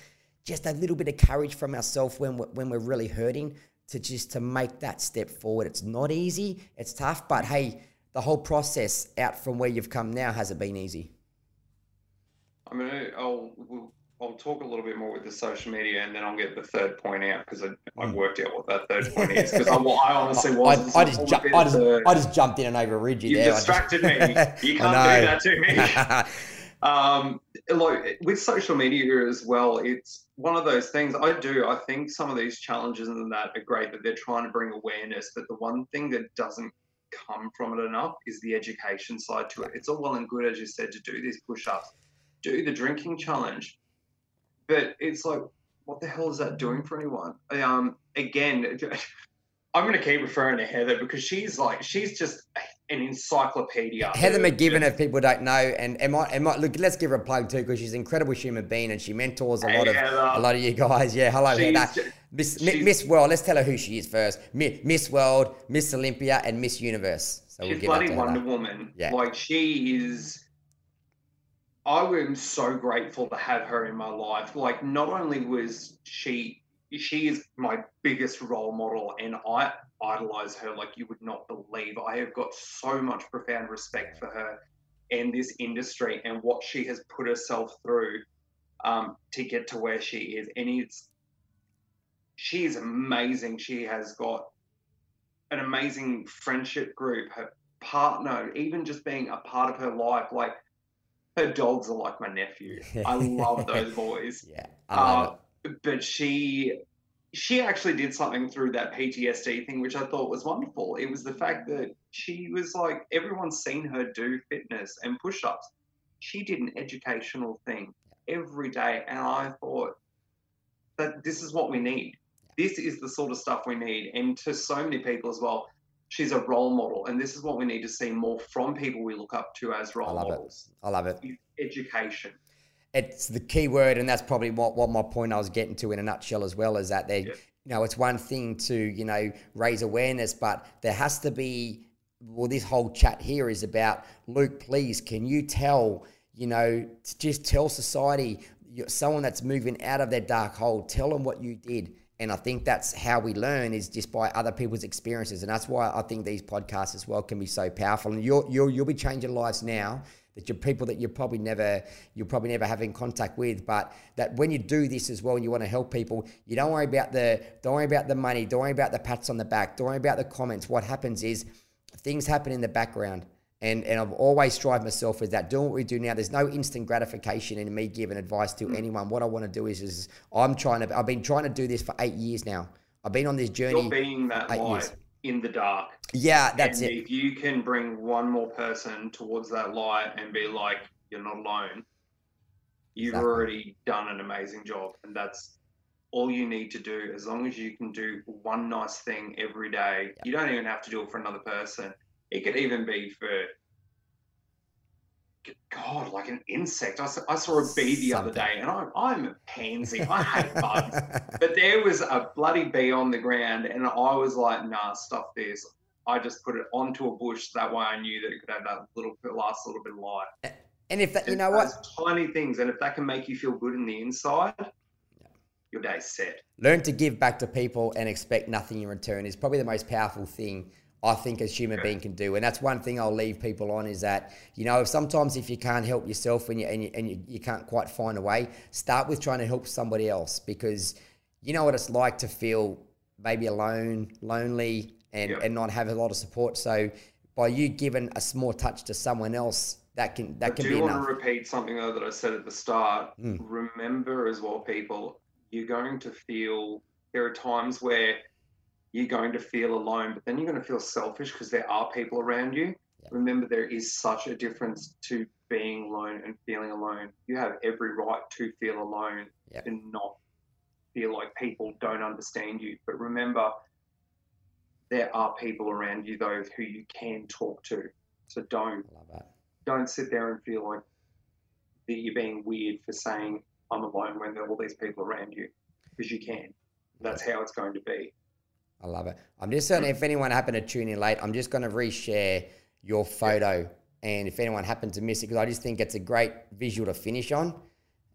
just a little bit of courage from ourselves when we're, when we're really hurting to just to make that step forward. It's not easy. It's tough. But hey, the whole process out from where you've come now hasn't been easy. I'm gonna. I'll. We'll, I'll talk a little bit more with the social media, and then I'll get the third point out because I, I mm. worked out what that third point is. Because I, I, honestly was. I, I just, ju- I, just, I just jumped in and overrid you. You there. distracted me. You can't do that to me. um, look, with social media as well, it's one of those things. I do. I think some of these challenges and that are great that they're trying to bring awareness. But the one thing that doesn't come from it enough is the education side to it. It's all well and good, as you said, to do these push-ups, do the drinking challenge but it's like, what the hell is that doing for anyone? Um, again, I'm going to keep referring to Heather because she's like, she's just an encyclopedia. Heather McGivern, if people don't know, and it might, it might look. Let's give her a plug too because she's an incredible human being and she mentors a hey, lot of Heather. a lot of you guys. Yeah, hello she's Heather, Miss, Miss World. Let's tell her who she is first. Miss World, Miss Olympia, and Miss Universe. So she's we'll bloody Wonder Woman. Yeah, like she is I am so grateful to have her in my life. Like, not only was she, she is my biggest role model, and I idolize her like you would not believe. I have got so much profound respect for her and this industry and what she has put herself through um, to get to where she is. And it's, she is amazing. She has got an amazing friendship group, her partner, even just being a part of her life. Like, her dogs are like my nephew. I love those boys. Yeah, uh, but she she actually did something through that PTSD thing, which I thought was wonderful. It was the fact that she was like everyone's seen her do fitness and push-ups. She did an educational thing every day, and I thought that this is what we need. This is the sort of stuff we need, and to so many people as well she's a role model, and this is what we need to see more from people we look up to as role I love models. It. I love it. Education. It's the key word, and that's probably what, what my point I was getting to in a nutshell as well is that they, yeah. you know, it's one thing to you know raise awareness, but there has to be. Well, this whole chat here is about Luke. Please, can you tell? You know, just tell society, someone that's moving out of their dark hole, tell them what you did and I think that's how we learn is just by other people's experiences. And that's why I think these podcasts as well can be so powerful. And you'll, you'll, you'll be changing lives now that you're people that you're probably never you'll probably never have in contact with but that when you do this as well and you want to help people you don't worry about the don't worry about the money don't worry about the pats on the back don't worry about the comments what happens is things happen in the background and, and I've always strived myself with that. Doing what we do now, there's no instant gratification in me giving advice to mm. anyone. What I want to do is, is I'm trying to, I've been trying to do this for eight years now. I've been on this journey. You're being that light years. In the dark. Yeah, that's and it. If you can bring one more person towards that light and be like, you're not alone, you've exactly. already done an amazing job. And that's all you need to do. As long as you can do one nice thing every day, you don't even have to do it for another person it could even be for God, like an insect. I saw, I saw a bee the Something. other day, and I'm, I'm a pansy. I hate bugs. but there was a bloody bee on the ground, and I was like, nah, stuff this. I just put it onto a bush. That way I knew that it could have that little last little bit of light. And if that, you know what? Tiny things. And if that can make you feel good in the inside, your day's set. Learn to give back to people and expect nothing in return is probably the most powerful thing I think as human being can do. And that's one thing I'll leave people on is that, you know, sometimes if you can't help yourself and you, and you, and you, you can't quite find a way, start with trying to help somebody else because you know what it's like to feel maybe alone, lonely, and, and not have a lot of support. So by you giving a small touch to someone else, that can that I can be enough. I do want to repeat something though that I said at the start. Mm. Remember as well, people, you're going to feel there are times where you're going to feel alone, but then you're going to feel selfish because there are people around you. Yeah. Remember, there is such a difference to being alone and feeling alone. You have every right to feel alone yeah. and not feel like people don't understand you. But remember, there are people around you though who you can talk to. So don't don't sit there and feel like that you're being weird for saying I'm alone when there are all these people around you because you can. That's how it's going to be. I love it. I'm just saying, if anyone happened to tune in late, I'm just going to reshare your photo. And if anyone happened to miss it, because I just think it's a great visual to finish on.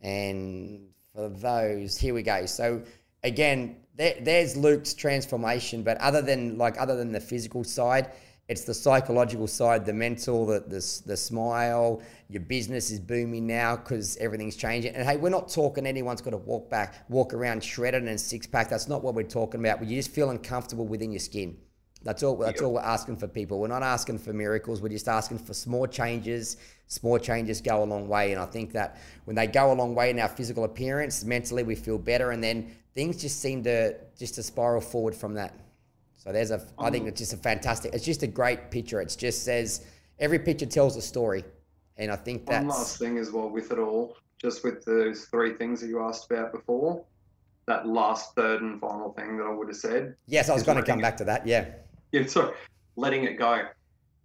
And for those, here we go. So again, there, there's Luke's transformation, but other than like other than the physical side, it's the psychological side, the mental, the the, the smile. Your business is booming now because everything's changing. And hey, we're not talking anyone's got to walk back, walk around shredded and six pack. That's not what we're talking about. But you just feel uncomfortable within your skin. That's all. That's all we're asking for people. We're not asking for miracles. We're just asking for small changes. Small changes go a long way, and I think that when they go a long way in our physical appearance, mentally we feel better, and then things just seem to just to spiral forward from that. So there's a. I think mm. it's just a fantastic. It's just a great picture. It just says every picture tells a story, and I think that's one last thing as well with it all. Just with those three things that you asked about before, that last third and final thing that I would have said. Yes, I was going to come back to that. Yeah yeah, so letting it go.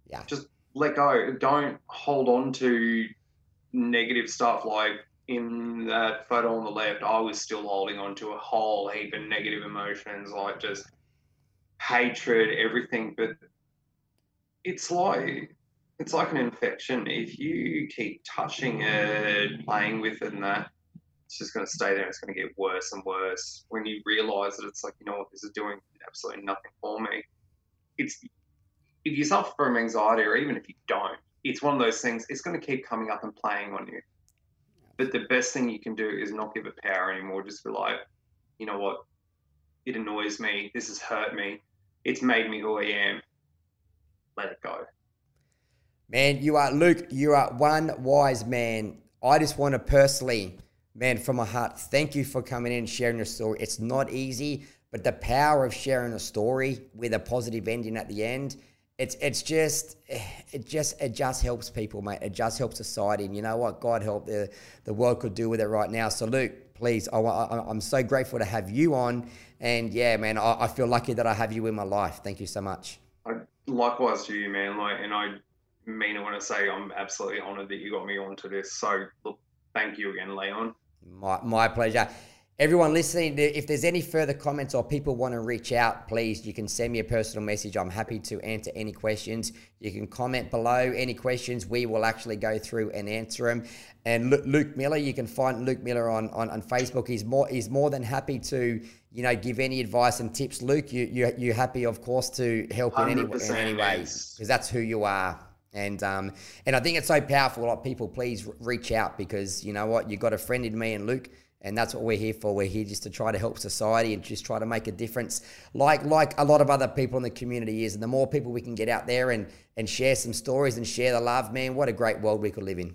Yeah. Just let go. Don't hold on to negative stuff like in that photo on the left, I was still holding on to a whole heap of negative emotions, like just hatred, everything. But it's like it's like an infection. If you keep touching it, playing with it, and that, it's just going to stay there. And it's going to get worse and worse. When you realize that it's like, you know what, this is doing absolutely nothing for me it's if you suffer from anxiety or even if you don't, it's one of those things. It's going to keep coming up and playing on you. But the best thing you can do is not give it power anymore. Just be like, you know what? It annoys me. This has hurt me. It's made me who I am. Let it go. Man, you are Luke. You are one wise man. I just want to personally, man, from my heart, thank you for coming in and sharing your story. It's not easy. But the power of sharing a story with a positive ending at the end, it's it's just it just it just helps people, mate. It just helps society, and you know what? God help the the world could do with it right now. So Luke, please, I, I, am so grateful to have you on, and yeah, man, I, I, feel lucky that I have you in my life. Thank you so much. I, likewise to you, man. Like, and I mean it when I say I'm absolutely honoured that you got me onto this. So look, thank you again, Leon. My my pleasure. Everyone listening, if there's any further comments or people want to reach out, please, you can send me a personal message. I'm happy to answer any questions. You can comment below any questions. We will actually go through and answer them. And Luke Miller, you can find Luke Miller on, on, on Facebook. He's more he's more than happy to you know give any advice and tips. Luke, you you you're happy, of course, to help in any in any way because that's who you are. And um, and I think it's so powerful. Like people, please reach out because you know what, you got a friend in me and Luke and that's what we're here for. We're here just to try to help society and just try to make a difference, like like a lot of other people in the community is. And the more people we can get out there and and share some stories and share the love, man, what a great world we could live in.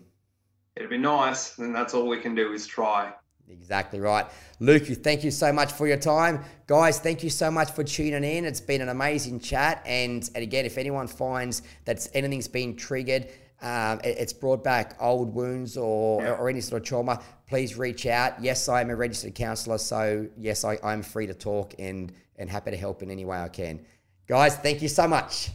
It'd be nice, and that's all we can do is try. Exactly right. Luke, thank you so much for your time. Guys, thank you so much for tuning in. It's been an amazing chat. And, and again, if anyone finds that anything's been triggered, um, it, it's brought back old wounds or, yeah. or any sort of trauma, please reach out. Yes, I am a registered counsellor, so yes, I, I'm free to talk and, and happy to help in any way I can. Guys, thank you so much.